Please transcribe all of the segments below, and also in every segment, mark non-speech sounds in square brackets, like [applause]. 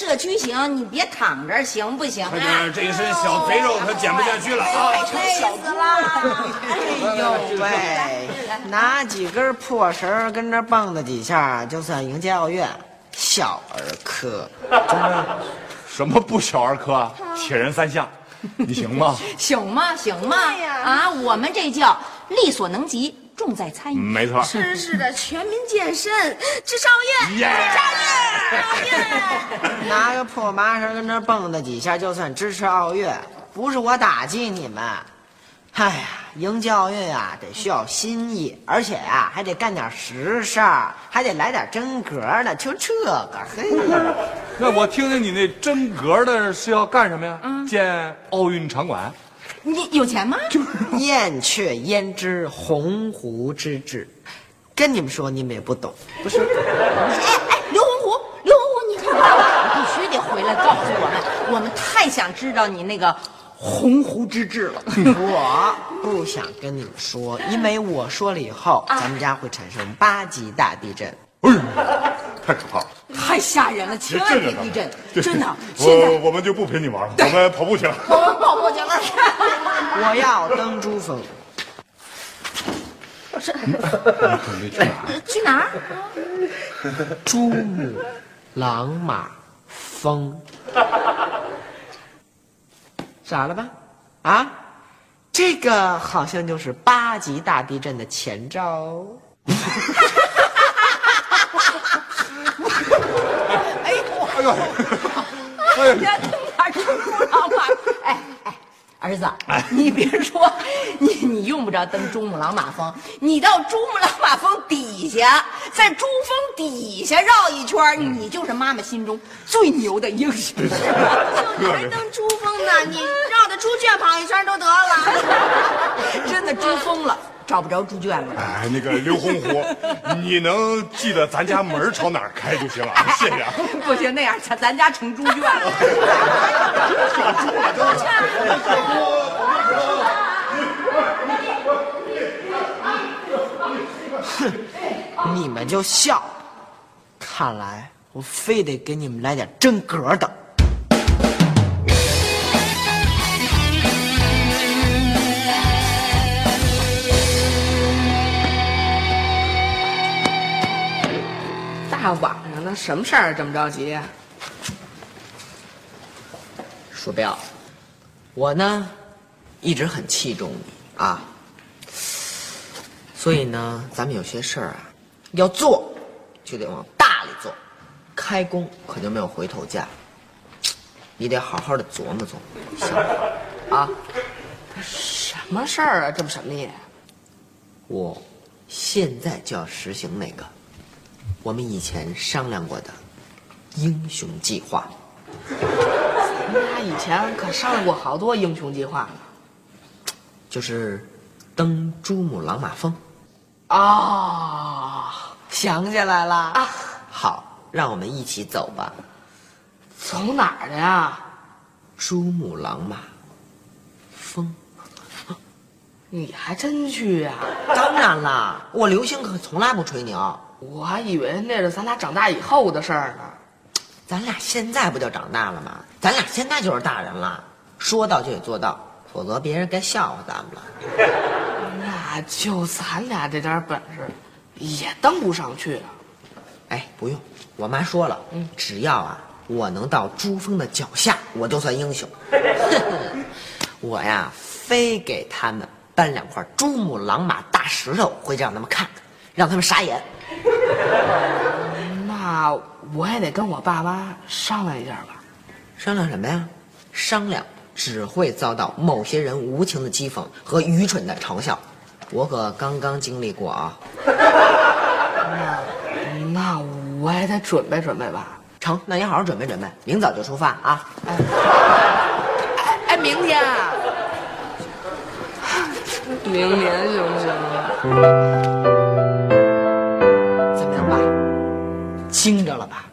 社区行，你别躺着，行不行啊？这这一身小肥肉可减不下去了啊！累死了！哎呦喂，拿几根破绳儿跟这蹦跶几下，就算迎接奥运，小儿科。[laughs] 什么不小儿科啊？铁人三项，你行吗？[laughs] 行吗？行吗？啊，我们这叫力所能及，重在参与。没错。是是的，全民健身，至少奥运，耶！[laughs] 拿个破麻绳跟那蹦跶几下，就算支持奥运，不是我打击你们。哎呀，迎接奥运啊，得需要新意，而且呀，还得干点实事儿，还得来点真格的，就这个。嘿，[laughs] 那我听听你那真格的是要干什么呀？嗯建奥运场馆。你有钱吗？[laughs] 燕雀焉知鸿鹄之志？跟你们说，你们也不懂。不是，哎哎，刘洪虎，你看看，必须得回来告诉我们，我们太想知道你那个鸿鹄之志了。[laughs] 我不想跟你们说，因为我说了以后，咱们家会产生八级大地震。哎呦，太可怕了！[laughs] 太吓人了，千万别地震，真的。现我在我们就不陪你玩了，我们跑步去了。我们跑步去了。[laughs] 我要登珠峰，去哪儿？珠穆朗玛峰，[laughs] 傻了吧？啊，这个好像就是八级大地震的前兆。[laughs] 哎呦，哎呦？[laughs] 哎哎，儿子，[laughs] 你别说，你你用不着登珠穆朗玛峰，你到珠穆朗玛峰底下，在珠峰底下绕一圈儿，你就是妈妈心中最牛的英雄。[laughs] [laughs] 就你还登珠峰呢，你绕着猪圈跑一圈都得了。真的珠峰了，找不着猪圈了。哎，那个刘洪虎，[laughs] 你能记得咱家门儿朝哪儿开就行了，[laughs] 谢谢啊。不行，那样咱咱家成猪圈了。[laughs] 你们就笑，看来我非得给你们来点真格的。什么事儿这么着急？鼠标，我呢一直很器重你啊，所以呢，咱们有些事儿啊，要做就得往大里做，开工可就没有回头价，你得好好的琢磨琢磨，想好啊。什么事儿啊？这不什么也？我现在就要实行那个我们以前商量过的英雄计划。咱们俩以前可商量过好多英雄计划呢。就是登珠穆朗玛峰，哦，想起来了啊！好，让我们一起走吧。走哪儿的呀？珠穆朗玛峰，你还真去呀、当然啦，我刘星可从来不吹牛。我还以为那是咱俩长大以后的事儿呢。咱俩现在不就长大了吗？咱俩现在就是大人了，说到就得做到，否则别人该笑话咱们了。[laughs] 那就咱俩这点本事，也登不上去啊。哎，不用，我妈说了，只要啊我能到珠峰的脚下，我就算英雄。[laughs] 我呀，非给他们搬两块珠穆朗玛大石头回去让他们看看，让他们傻眼。[laughs] 那我也得跟我爸妈商量一下吧。商量什么呀？商量只会遭到某些人无情的讥讽和愚蠢的嘲笑。我可刚刚经历过啊。那那我也得准备准备吧。成，那你好好准备准备，明早就出发啊！哎，哎哎，明天啊，明年行不行啊？惊着了吧？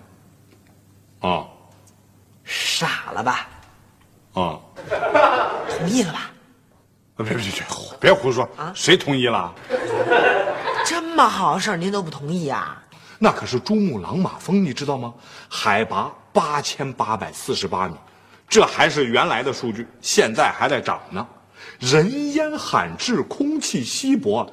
啊傻了吧？啊！同意了吧？别别别，别胡说啊谁同意了？这么好事儿您都不同意啊？那可是珠穆朗玛峰，你知道吗？海拔八千八百四十八米，这还是原来的数据，现在还在涨呢。人烟罕至，空气稀薄，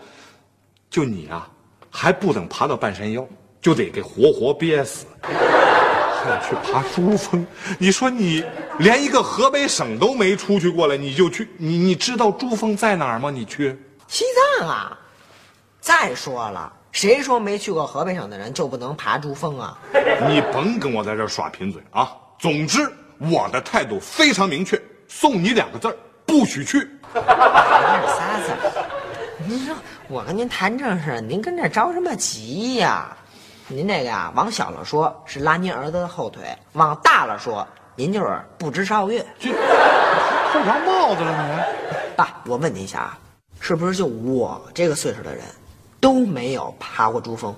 就你啊，还不等爬到半山腰，就得给活活憋死。还要去爬珠峰，你说你连一个河北省都没出去过来，你就去？你你知道珠峰在哪儿吗？你去？西藏啊！再说了，谁说没去过河北省的人就不能爬珠峰啊？[laughs] 你甭跟我在这儿耍贫嘴啊！总之，我的态度非常明确，送你两个字儿：不许去。这仨字儿，您说我跟您谈正事，您跟这着什么急呀？您这个呀，往小了说是拉您儿子的后腿，往大了说，您就是不知少岳。这扣上帽子了你？爸，我问您一下啊，是不是就我这个岁数的人，都没有爬过珠峰？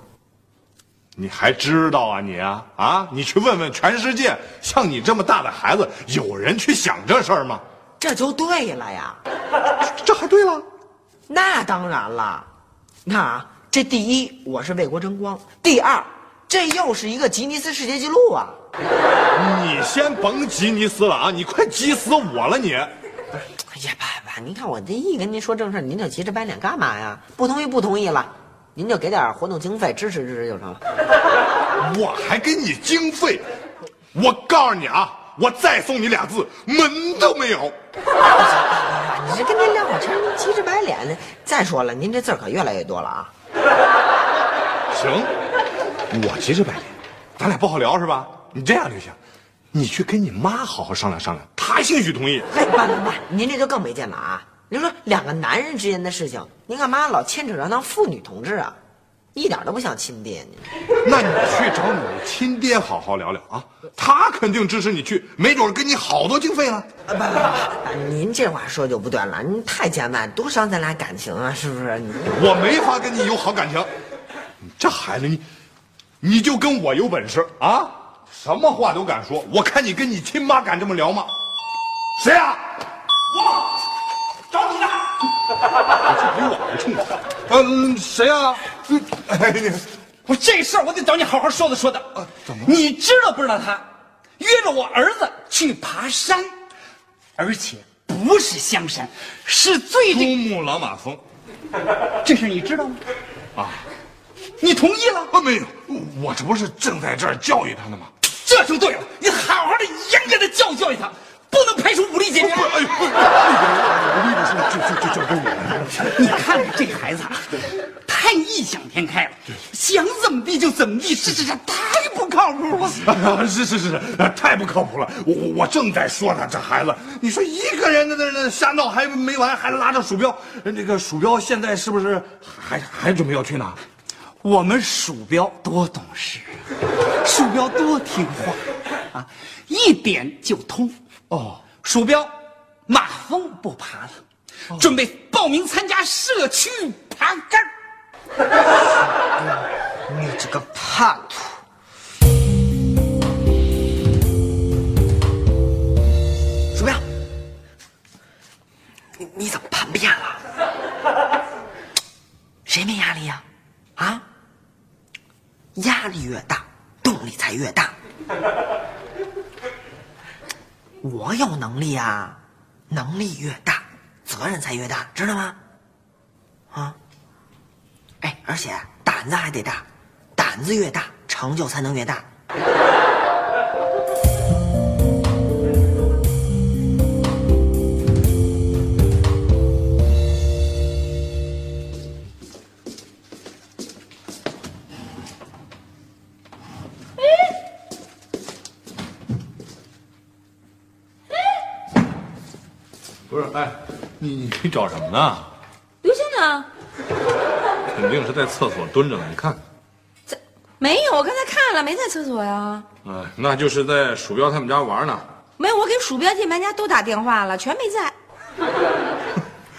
你还知道啊你啊啊！你去问问全世界，像你这么大的孩子，有人去想这事儿吗？这就对了呀。这还对了。那当然了，你看啊，这第一我是为国争光，第二这又是一个吉尼斯世界纪录啊！你先甭吉尼斯了啊！你快急死我了你！哎呀，爸爸，您看我这一跟您说正事儿，您就急着掰脸干嘛呀？不同意不同意了，您就给点活动经费支持支持就成了。我还给你经费，我告诉你啊，我再送你俩字，门都没有。爸，你这跟您聊会天，您急着白脸呢。再说了，您这字儿可越来越多了啊！[laughs] 行，我急着白脸，咱俩不好聊是吧？你这样就行，你去跟你妈好好商量商量，她兴许同意。嘿，爸爸爸，您这就更没见了啊！您说两个男人之间的事情，您干嘛老牵扯着当妇女同志啊？一点都不像亲爹您。那你去找你亲爹好好聊聊啊，他肯定支持你去，没准给你好多经费呢。啊，不不不，您这话说就不对了，您太见外，多伤咱俩感情啊，是不是？你我没法跟你有好感情，你这孩子你，你就跟我有本事啊，什么话都敢说。我看你跟你亲妈敢这么聊吗？谁啊？我找你呢。[laughs] 这比我还冲我。嗯，谁啊？嗯哎，你我这事儿我得找你好好说道说道。怎么你知道不知道他约着我儿子去爬山，而且不是香山，是最珠穆朗玛峰这事你知道吗？啊？你同意了？啊，没有，我这不是正在这儿教育他呢吗？这就对了，你好好的严格的教育教育他，不能排除武力解决。哎呦，我那个是就就就交给我你看看这孩子啊，太异想天开了，想怎么地就怎么地，这这这太不靠谱了。是是是是，太不靠谱了。我我我正在说呢，这孩子，你说一个人在那那瞎闹还没完，还拉着鼠标，那个鼠标现在是不是还还准备要去哪？我们鼠标多懂事，鼠标多听话啊，一点就通。哦，鼠标马蜂不爬了，准备报名参加社区爬杆儿。[laughs] 你这个叛徒！鼠标，你你怎么叛变了？[laughs] 谁没压力呀、啊？压力越大，动力才越大。我有能力啊，能力越大，责任才越大，知道吗？啊？哎，而且胆子还得大，胆子越大，成就才能越大。你找什么呢？刘星呢？肯定是在厕所蹲着呢，你看看。这没有，我刚才看了，没在厕所呀。嗯，那就是在鼠标他们家玩呢。没有，我给鼠标键盘家都打电话了，全没在。[laughs]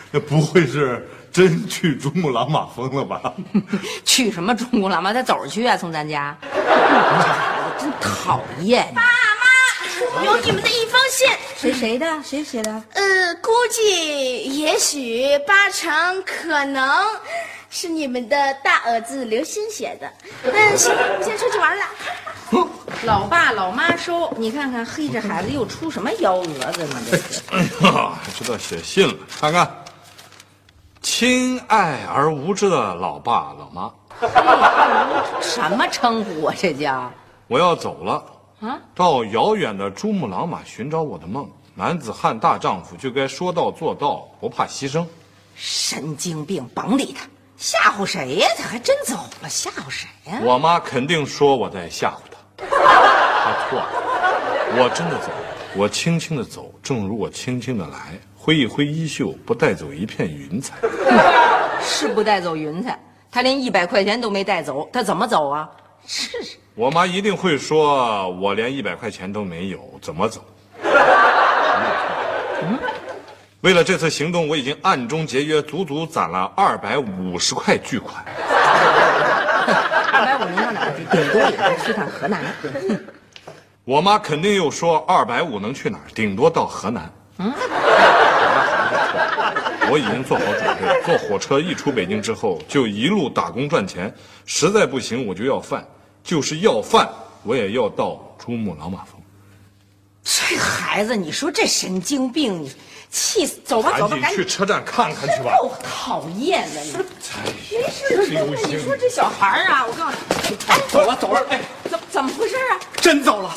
那不会是真去珠穆朗玛峰了吧？[laughs] 去什么珠穆朗玛？他走着去啊，从咱家。[laughs] 真讨厌！爸妈，有你们的一封信。谁谁的？谁写的？呃，估计、也许、八成、可能，是你们的大儿子刘星写的。[laughs] 嗯，行，我先出去玩了。老爸老妈收，你看看，嘿，这孩子又出什么幺蛾子呢？这是。哎呀，还知道写信了，看看。亲爱而无知的老爸老妈，[laughs] 什么称呼啊？这叫我要走了啊？到遥远的珠穆朗玛寻找我的梦。男子汉大丈夫就该说到做到，不怕牺牲。神经病，甭理他，吓唬谁呀？他还真走了，吓唬谁呀？我妈肯定说我在吓唬她，[laughs] 她错了，我真的走了，我轻轻的走，正如我轻轻的来，挥一挥衣袖，不带走一片云彩。[laughs] 是不带走云彩，他连一百块钱都没带走，他怎么走啊？是，我妈一定会说，我连一百块钱都没有，怎么走？为了这次行动，我已经暗中节约，足足攒了二百五十块巨款。二百五能到哪儿去？顶多也是去趟河南。我妈肯定又说二百五能去哪儿？顶多到河南。嗯，我已经做好准备，坐火车一出北京之后，就一路打工赚钱。实在不行，我就要饭，就是要饭，我也要到珠穆朗玛峰。这孩子，你说这神经病，你气死！走吧，走吧，赶紧去车站看看去吧。够讨厌的你。没事，你说这小孩儿啊，我告诉你，哎，走了走了，哎，怎怎么回事啊？真走了。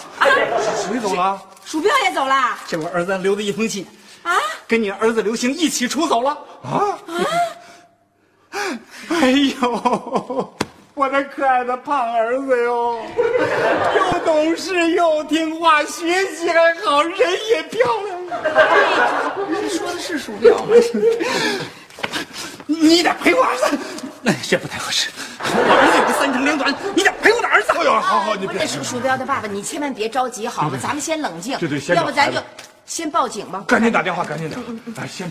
谁走了？鼠标也走了这我儿子留的一封信，啊？跟你儿子刘星一起出走了啊。啊？哎呦，我这可爱的胖儿子哟，[laughs] 又懂事又听话，学习还好，人也漂亮。你说的是鼠标吗？[laughs] 你得陪我儿子，哎，这不太合适。我儿子有个三长两短，你得陪我的儿子。哎呦，好好，你别不是。鼠鼠标的爸爸，你千万别着急，好吗？咱们先冷静，对对先要不咱就先报警吧。赶紧打电话，赶紧打。哎，先。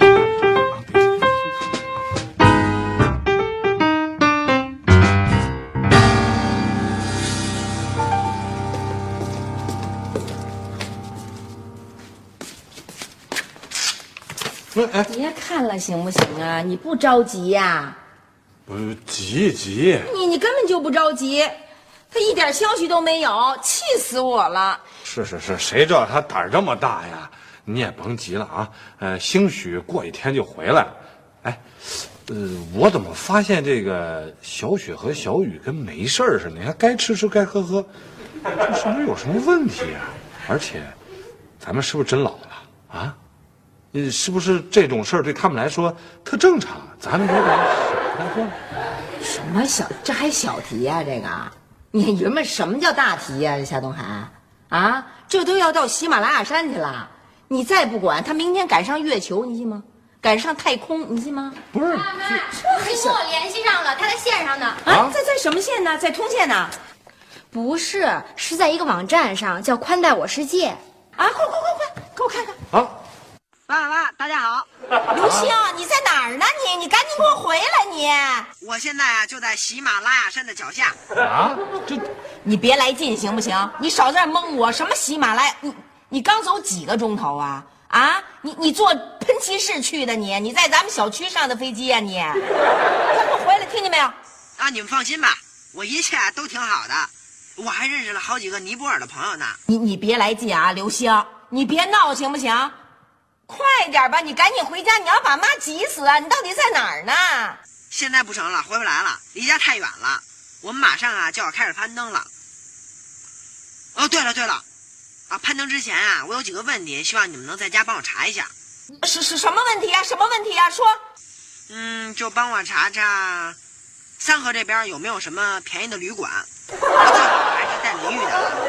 哎，别看了，行不行啊？你不着急呀、不是急急，你你根本就不着急，他一点消息都没有，气死我了。是是是，谁知道他胆儿这么大呀？你也甭急了啊，呃，兴许过几天就回来了。哎，呃，我怎么发现这个小雪和小雨跟没事儿似的？你看该吃吃该喝喝，这是不是有什么问题啊？而且，咱们是不是真老了啊？你是不是这种事儿对他们来说特正常？咱们有点小太过了。什么小？这还小题呀、这个，你云们什么叫大题呀、这夏东海啊，这都要到喜马拉雅山去了，你再不管，他明天赶上月球，你信吗？赶上太空，你信吗？不是，妈妈，你跟我联系上了，他在线上呢。啊，在在什么线呢？在通线呢？不是，是在一个网站上，叫宽带我世界。啊，快快快快，给我看看。啊，爸爸，大家好，刘星，你在哪儿呢？你你赶紧给我回来！你我现在啊就在喜马拉雅山的脚下。啊，这你别来劲行不行？你少在这蒙我！什么喜马拉雅？你你刚走几个钟头啊？啊，你你坐喷气式去的你？你在咱们小区上的飞机呀、你？快给我回来，听见没有？啊，你们放心吧，我一切都挺好的，我还认识了好几个尼泊尔的朋友呢。你你别来劲啊，刘星，你别闹行不行？快点吧，你赶紧回家，你要把妈急死啊！你到底在哪儿呢？现在不成了，回不来了，离家太远了。我们马上啊就要开始攀登了。哦，对了对了，啊，攀登之前啊，我有几个问题，希望你们能在家帮我查一下。是是什么问题啊？什么问题啊？说。嗯，就帮我查查，三河这边有没有什么便宜的旅馆，最好还是带淋浴的。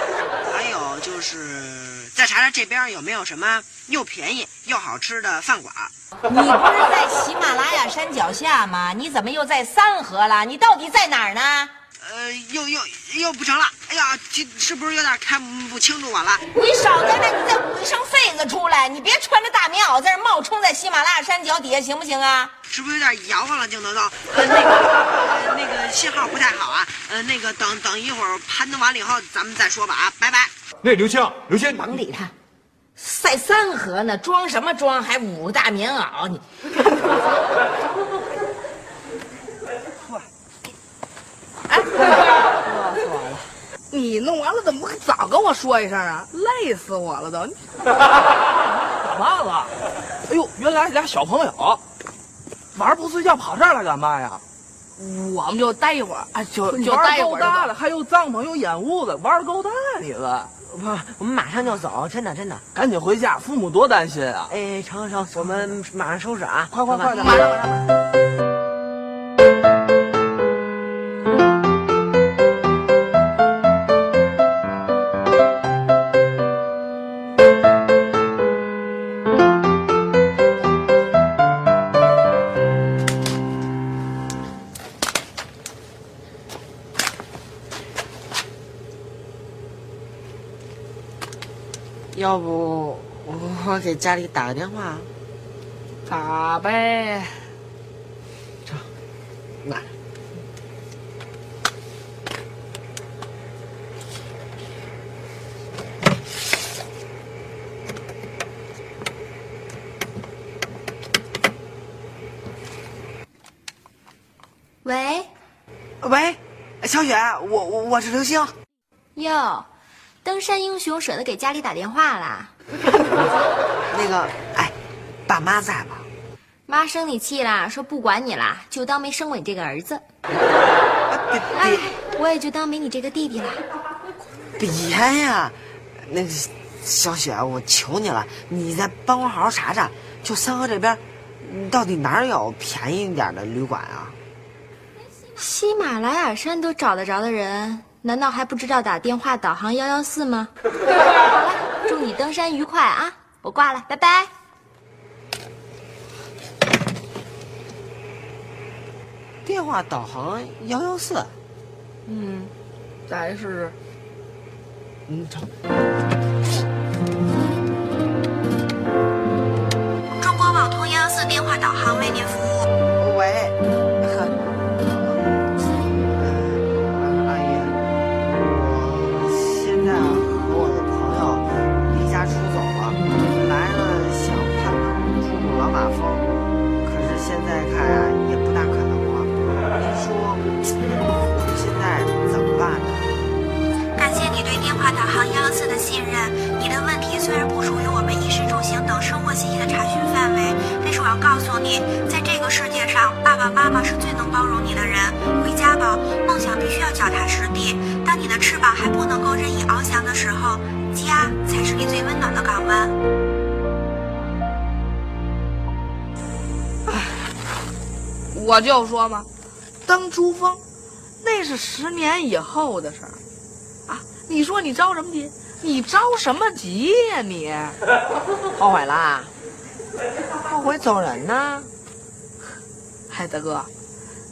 是再查查这边有没有什么又便宜又好吃的饭馆。[laughs] 你不是在喜马拉雅山脚下吗？你怎么又在三河了？你到底在哪儿呢？呃，又又又不成了，哎呀，这是不是有点看不清楚我了？你少在那，你再捂一声痱子出来，你别穿着大棉袄在这冒充在喜马拉雅山脚底下，行不行啊？是不是有点摇晃了，镜头都？呃，那个、呃、那个信号不太好啊。呃，那个等等一会儿攀登完了以后，咱们再说吧啊，拜拜。那刘青，刘青，甭理他，赛三河呢，装什么装？还捂大棉袄你？哎，饿死我了！你弄完了怎么不早跟我说一声啊？累死我了都！[laughs] 干嘛了？哎呦，原来俩小朋友，晚上不睡觉跑这儿来干嘛呀？我们就待一会儿，哎，就就待一会儿。大了，还有帐篷，有烟雾子，玩的够大你了。不，我们马上就走，真的真的。赶紧回家，父母多担心啊！哎，成成，我们马上收拾啊！快快快点，马上马上要不我给家里打个电话，打呗。喂，喂，小雪，我我我是刘星。哟。登山英雄舍得给家里打电话啦？[laughs] 那个，哎，爸妈在吗？妈生你气啦，说不管你啦，就当没生过你这个儿子。哎，我也就当没你这个弟弟了。别呀，那个小雪，我求你了，你再帮我好好查查，就三河这边，到底哪儿有便宜一点的旅馆啊？喜马拉雅山都找得着的人。难道还不知道打电话导航幺幺四吗？好了，祝你登山愉快啊！我挂了，拜拜。电话导航幺幺四，嗯，再来试试。嗯，成。中国网通幺幺四电话导航为您服务。我就说嘛，当珠峰，那是十年以后的事儿啊！你说你着什么急？你着什么急呀你？后悔啦？后悔走人呢？嗨，大哥，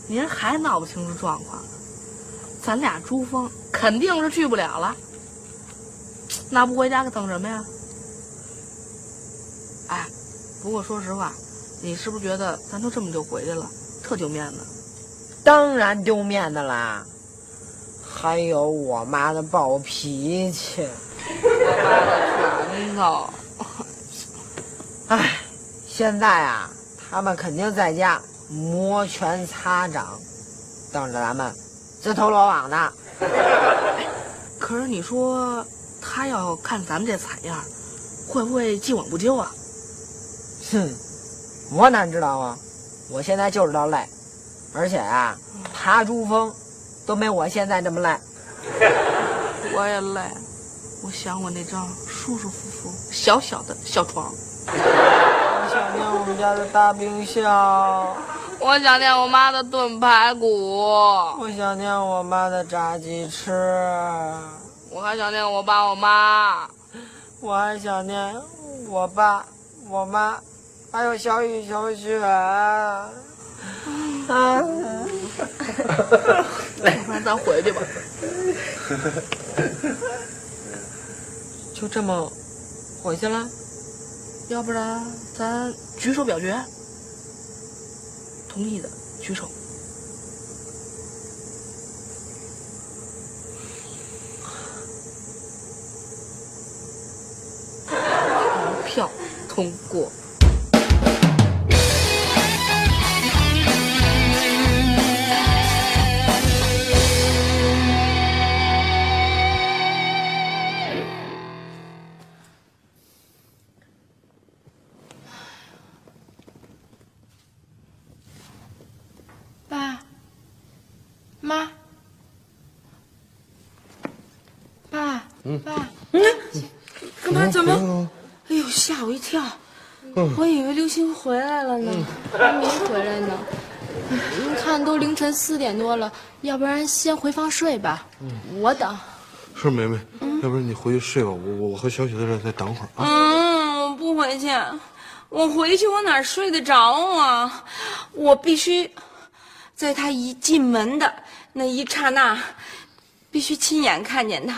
您还闹不清楚状况呢？咱俩珠峰肯定是去不了了。那不回家可等什么呀？哎，不过说实话，你是不是觉得咱都这么就回去了，特丢面子？当然丢面子啦！还有我妈的暴脾气。拳头，哎，现在啊，他们肯定在家摩拳擦掌，等着咱们自投罗网呢。[laughs] 可是你说，他要看咱们这惨样，会不会既往不咎啊？哼，我哪知道啊！我现在就知道累，而且啊，爬珠峰都没我现在这么累。[laughs] 我也累。我想我那张舒舒服服、小小的小床。我想念我们家的大冰箱。我想念我妈的炖排骨。我想念我妈的炸鸡翅。我还想念我爸我妈。我还想念我爸我妈，还有小雨小雪要不然咱回去吧就这么回去了要不然咱举手表决同意的举手投票通过爸嗯。干嘛？怎么？哎呦吓我一跳。我以为刘星回来了呢。还没回来呢。您看都凌晨四点多了要不然先回房睡吧。我等。是梅梅要不然你回去睡吧我我和小雪在这再等会儿啊。嗯我不回去。我回去我哪睡得着啊？我必须在他一进门的那一刹那必须亲眼看见他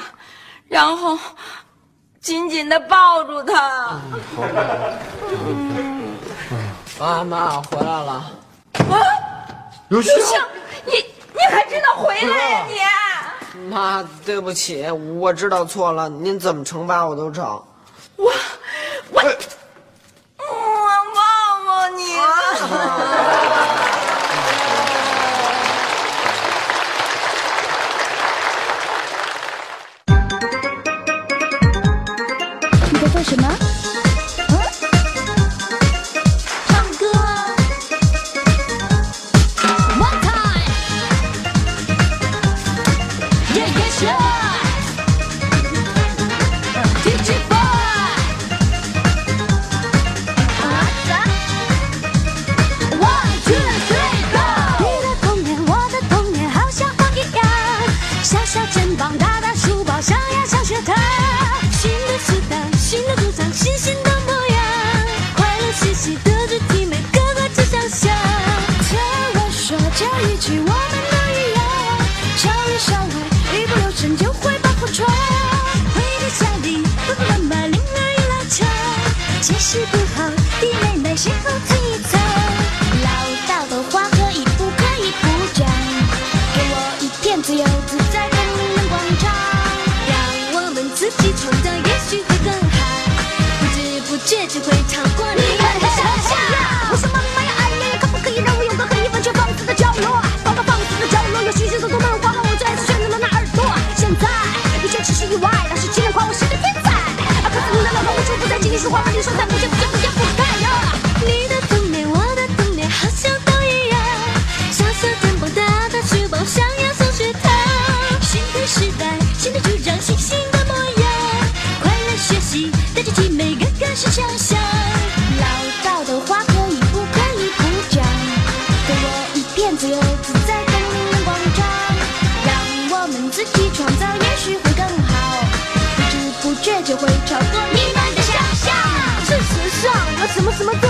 然后，紧紧的抱住他。妈妈回来了。啊，刘星，刘星，你你还知道回来呀？你妈，对不起，我知道错了，您怎么惩罚我都成。我我。我不是说 próxima.